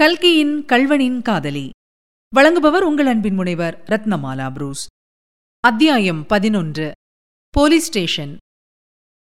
கல்கியின் கல்வனின் காதலி. வழங்குபவர் உங்கள் அன்பின் முனைவர் ரத்னமாலா புரூஸ். அத்தியாயம் பதினொன்று. Police station.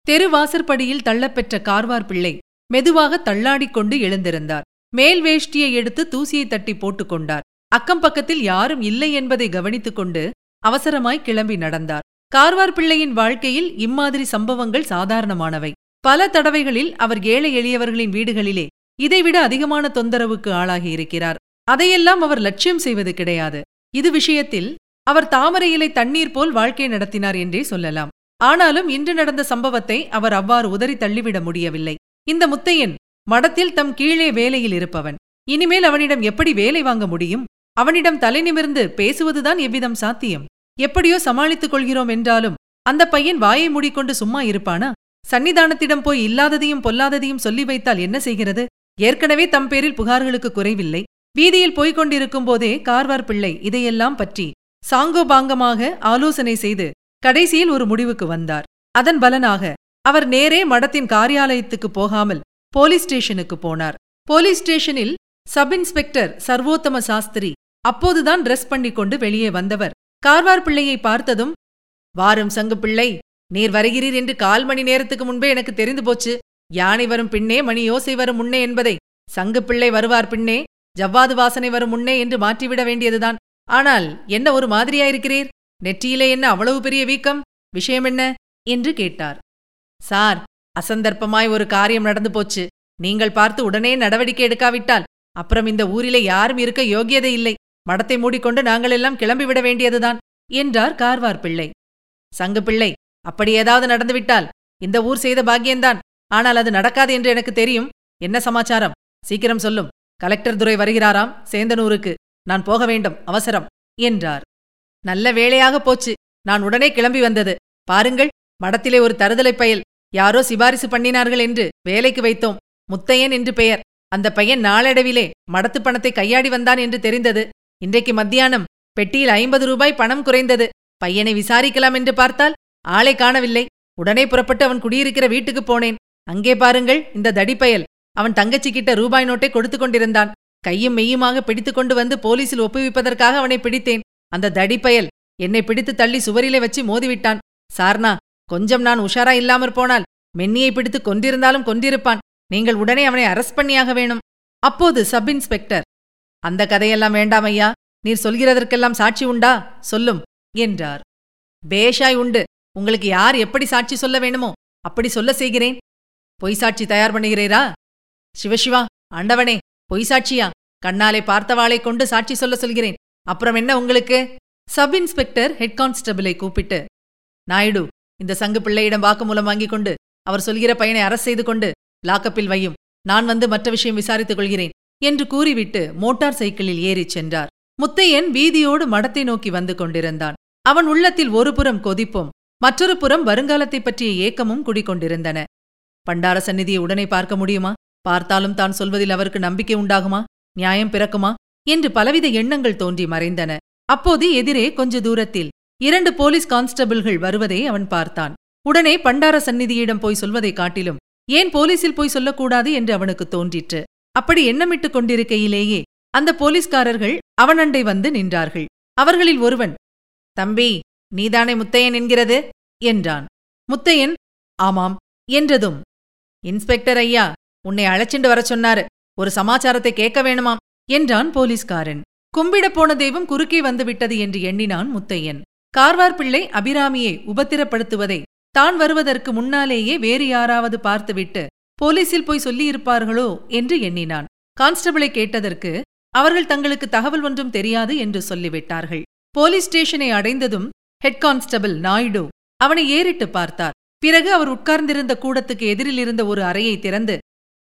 தெருவாசற்படியில் தள்ளப்பெற்ற கார்வார் பிள்ளை மெதுவாக தள்ளாடிக் கொண்டு எழுந்திருந்தார். மேல் வேஷ்டியை எடுத்து தூசியை தட்டி போட்டுக்கொண்டார் அக்கம் பக்கத்தில் யாரும் இல்லை என்பதை கவனித்துக் கொண்டு அவசரமாய் கிளம்பி நடந்தார். கார்வார் பிள்ளையின் வாழ்க்கையில் இம்மாதிரி சம்பவங்கள் சாதாரணமானவை. பல தடவைகளில் அவர் ஏழை எளியவர்களின் வீடுகளிலே இதைவிட அதிகமான தொந்தரவுக்கு ஆளாகியிருக்கிறார் அதையெல்லாம் அவர் லட்சியம் செய்வது கிடையாது. இது விஷயத்தில் அவர் தாமரை இலை தண்ணீர் போல் வாழ்க்கை நடத்தினார் என்றே சொல்லலாம். ஆனாலும் இன்று நடந்த சம்பவத்தை அவர் அவ்வாறு உதறி தள்ளிவிட முடியவில்லை. இந்த முத்தையன் மடத்தில் தம் கீழே வேலையில் இருப்பவன். இனிமேல் அவனிடம் எப்படி வேலை வாங்க முடியும்? அவனிடம் தலை நிமிர்ந்து பேசுவதுதான் எவ்விதம் சாத்தியம்? எப்படியோ சமாளித்துக் கொள்கிறோம் என்றாலும் அந்த பையன் வாயை மூடிக்கொண்டு சும்மா இருப்பானா? சன்னிதானத்திடம் போய் இல்லாததையும் பொல்லாததையும் சொல்லி வைத்தால் என்ன செய்கிறது? ஏற்கனவே தம் பேரில் புகார்களுக்கு குறைவில்லை. வீதியில் போய்க் கொண்டிருக்கும் போதே கார்வார் பிள்ளை இதையெல்லாம் பற்றி சாங்கோபாங்கமாக ஆலோசனை செய்து கடைசியில் ஒரு முடிவுக்கு வந்தார். அதன் பலனாக அவர் நேரே மடத்தின் காரியாலயத்துக்கு போகாமல் போலீஸ் ஸ்டேஷனுக்கு போனார். போலீஸ் ஸ்டேஷனில் சப் இன்ஸ்பெக்டர் சர்வோத்தம சாஸ்திரி அப்போதுதான் ட்ரெஸ் பண்ணிக் கொண்டு வெளியே வந்தவர். கார்வார் பிள்ளையை பார்த்ததும் வாரும் சங்கு பிள்ளை நீர் வருகிறீர் என்று கால் மணி நேரத்துக்கு முன்பே எனக்கு தெரிந்து போச்சு. யானை வரும் பின்னே மணி யோசை வரும் முன்னே என்பதை. சங்குப்பிள்ளை வருவார் பின்னே ஜவ்வாது வாசனை வரும் முன்னே என்று மாற்றிவிட வேண்டியதுதான். ஆனால் என்ன ஒரு மாதிரியாயிருக்கிறீர்? நெற்றியிலே என்ன அவ்வளவு பெரிய வீக்கம்? விஷயம் என்ன? என்று கேட்டார். சார் அசந்தர்ப்பமாய் ஒரு காரியம் நடந்து போச்சு. நீங்கள் பார்த்து உடனே நடவடிக்கை எடுக்காவிட்டால் அப்புறம் இந்த ஊரிலே யாரும் இருக்க யோகியதை இல்லை. மடத்தை மூடிக்கொண்டு நாங்கள் எல்லாம் கிளம்பிவிட வேண்டியதுதான் என்றார் கார்வார் பிள்ளை. சங்கு பிள்ளை அப்படி ஏதாவது நடந்துவிட்டால் இந்த ஊர் செய்த பாக்கியந்தான் ஆனால் அது நடக்காது என்று எனக்கு தெரியும். என்ன சமாச்சாரம்? சீக்கிரம் சொல்லும். கலெக்டர் துரை வருகிறாராம். சேந்தனூருக்கு. நான் போக வேண்டும். அவசரம். என்றார். நல்ல வேளையாக போச்சு. நான் உடனே கிளம்பி வந்தது. பாருங்கள் மடத்திலே ஒரு தருதலை பயல். யாரோ சிபாரிசு பண்ணினார்கள் என்று வேலைக்கு வைத்தோம். முத்தையன் என்று பெயர். அந்த பையன் நாளடைவிலே மடத்து பணத்தை கையாடி வந்தான் என்று தெரிந்தது. இன்றைக்கு மத்தியானம். பெட்டியில் ஐம்பது ரூபாய் பணம் குறைந்தது. பையனை விசாரிக்கலாம் என்று பார்த்தால் ஆளை காணவில்லை. உடனே புறப்பட்டு அவன் குடியிருக்கிற வீட்டுக்கு போனேன். அங்கே பாருங்கள் இந்த தடிப்பயல். அவன் தங்கச்சிக்கிட்ட ரூபாய் நோட்டை கொடுத்து கொண்டிருந்தான். கையும் மெய்யுமாக பிடித்துக் கொண்டு வந்து போலீசில் ஒப்புவிப்பதற்காக அவனை பிடித்தேன். அந்த தடிப்பயல் என்னை பிடித்து தள்ளி சுவரிலே வச்சு மோதிவிட்டான். சார்னா கொஞ்சம் நான் உஷாரா இல்லாமற் போனால் மென்னியை பிடித்து கொண்டிருந்தாலும் கொண்டிருப்பான் நீங்கள் உடனே அவனை அரெஸ்ட் பண்ணியாக வேணும். அப்போது சப் இன்ஸ்பெக்டர் அந்த கதையெல்லாம் வேண்டாம் ஐயா. நீர் சொல்கிறதற்கெல்லாம் சாட்சி உண்டா? சொல்லும் என்றார். பேஷாய் உண்டு. உங்களுக்கு யார் எப்படி சாட்சி சொல்ல வேணுமோ அப்படி சொல்ல செய்கிறேன். பொய்சாட்சி தயார் பண்ணுகிறீரா? சிவசிவா ஆண்டவனே பொய்சாட்சியா? கண்ணாலே பார்த்தவாளை கொண்டு சாட்சி சொல்ல சொல்கிறேன். அப்புறம் என்ன உங்களுக்கு? சப் இன்ஸ்பெக்டர் ஹெட் கான்ஸ்டபிளை கூப்பிட்டு நாயுடு இந்த சங்கு பிள்ளையிடம் வாக்குமூலம் வாங்கிக் கொண்டு அவர் சொல்கிற பையனை அரசு செய்து கொண்டு லாக்கப்பில் வையும். நான் வந்து மற்ற விஷயம் விசாரித்துக் கொள்கிறேன் என்று கூறிவிட்டு மோட்டார் சைக்கிளில் ஏறிச் சென்றார். முத்தையன் வீதியோடு மடத்தை நோக்கி வந்து கொண்டிருந்தான். அவன் உள்ளத்தில் ஒருபுறம் கொதிப்பும் மற்றொரு புறம் வருங்காலத்தைப் பற்றிய ஏக்கமும் குடிக்கொண்டிருந்தன. பண்டார சந்நிதியை உடனே பார்க்க முடியுமா? பார்த்தாலும் தான் சொல்வதில் அவருக்கு நம்பிக்கை உண்டாகுமா? நியாயம் பிறக்குமா? என்று பலவித எண்ணங்கள் தோன்றி மறைந்தன. அப்போது எதிரே கொஞ்ச தூரத்தில் இரண்டு போலீஸ் கான்ஸ்டபிள்கள் வருவதை அவன் பார்த்தான். உடனே பண்டார சந்நிதியிடம் போய் சொல்வதைக் காட்டிலும் ஏன் போலீசில் போய் சொல்லக்கூடாது? என்று அவனுக்கு தோன்றிற்று. அப்படி எண்ணமிட்டுக் கொண்டிருக்கையிலேயே அந்த போலீஸ்காரர்கள் அவனண்டை வந்து நின்றார்கள். அவர்களில் ஒருவன் தம்பி நீதானே முத்தையன் என்கிறது? என்றான். முத்தையன்? ஆமாம் என்றதும் இன்ஸ்பெக்டர் ஐயா உன்னை அழைச்சிண்டு வரச் சொன்னாரு. ஒரு சமாச்சாரத்தை கேட்க வேணுமாம் என்றான் போலீஸ்காரன். கும்பிடப் போன தெய்வம் குறுக்கே வந்துவிட்டது என்று எண்ணினான் முத்தையன். கார்வார் பிள்ளை அபிராமியை உபத்திரப்படுத்துவதை தான் வருவதற்கு முன்னாலேயே வேறு யாராவது பார்த்துவிட்டு போலீசில் போய் சொல்லியிருப்பார்களோ என்று எண்ணினான். கான்ஸ்டபிளை கேட்டதற்கு அவர்கள் தங்களுக்கு தகவல் ஒன்றும் தெரியாது என்று சொல்லிவிட்டார்கள். போலீஸ் ஸ்டேஷனை அடைந்ததும் ஹெட் கான்ஸ்டபிள் நாயுடு அவனை ஏறிட்டு பார்த்தார். பிறகு அவர் உட்கார்ந்திருந்த கூடத்துக்கு எதிரில் இருந்த ஒரு அறையை திறந்து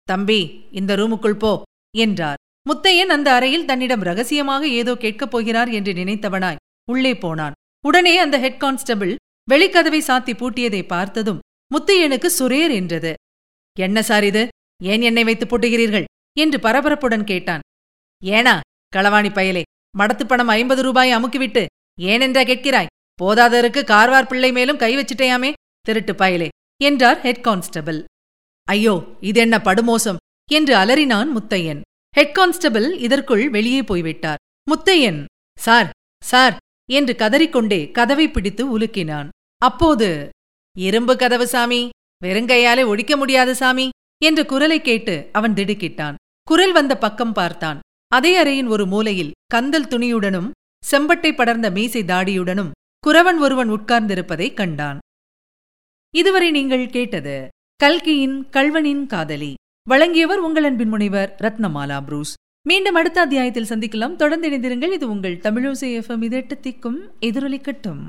தம்பி இந்த ரூமுக்குள் போ என்றார். முத்தையன் அந்த அறையில் தன்னிடம் ரகசியமாக ஏதோ கேட்கப் போகிறார் என்று நினைத்தவனாய் உள்ளே போனான். உடனே அந்த ஹெட் கான்ஸ்டபிள் வெளிக்கதவை சாத்தி பூட்டியதை பார்த்ததும் முத்தையனுக்கு சுரேர் என்றது. என்ன சார் இது? ஏன் என்னை வைத்து பூட்டுகிறீர்கள்? என்று பரபரப்புடன் கேட்டான். ஏனா களவாணி பயலே மடத்து பணம் ஐம்பது ரூபாய் அமுக்கிவிட்டு ஏனென்றா கேட்கிறாய்? போதாதருக்கு கார்வார் பிள்ளை மேலும் கை வச்சிட்டையாமே திருட்டு பயலே என்றார் ஹெட் கான்ஸ்டபிள் ஐயோ இது என்ன படுமோசம் என்று அலறினான் முத்தையன். ஹெட் கான்ஸ்டபிள் இதற்குள் வெளியே போய்விட்டார். முத்தையன் சார் சார் என்று கதறிக்கொண்டே கதவை பிடித்து உலுக்கினான். அப்போது இரும்பு கதவு சாமி வெறுங்கையாலே ஒடிக்க முடியாது சாமி என்ற குரலை கேட்டு அவன் திடுக்கிட்டான். குரல் வந்த பக்கம் பார்த்தான். அதே அறையின் ஒரு மூலையில் கந்தல் துணியுடனும் செம்பட்டை படர்ந்த மீசை தாடியுடனும் குறவன் ஒருவன் உட்கார்ந்திருப்பதைக் கண்டான். இதுவரை நீங்கள் கேட்டது கல்கியின் கல்வனின் காதலி. வழங்கியவர் உங்கள் அன்பின் முனைவர் ரத்னமாலா புரூஸ். மீண்டும் அடுத்த அத்தியாயத்தில் சந்திக்கலாம். தொடர்ந்து இணைந்திருங்கள். இது உங்கள் தமிழோசை எஃப்எம் இதெட்டு திக்கும் எதிரொலிக்கட்டும்.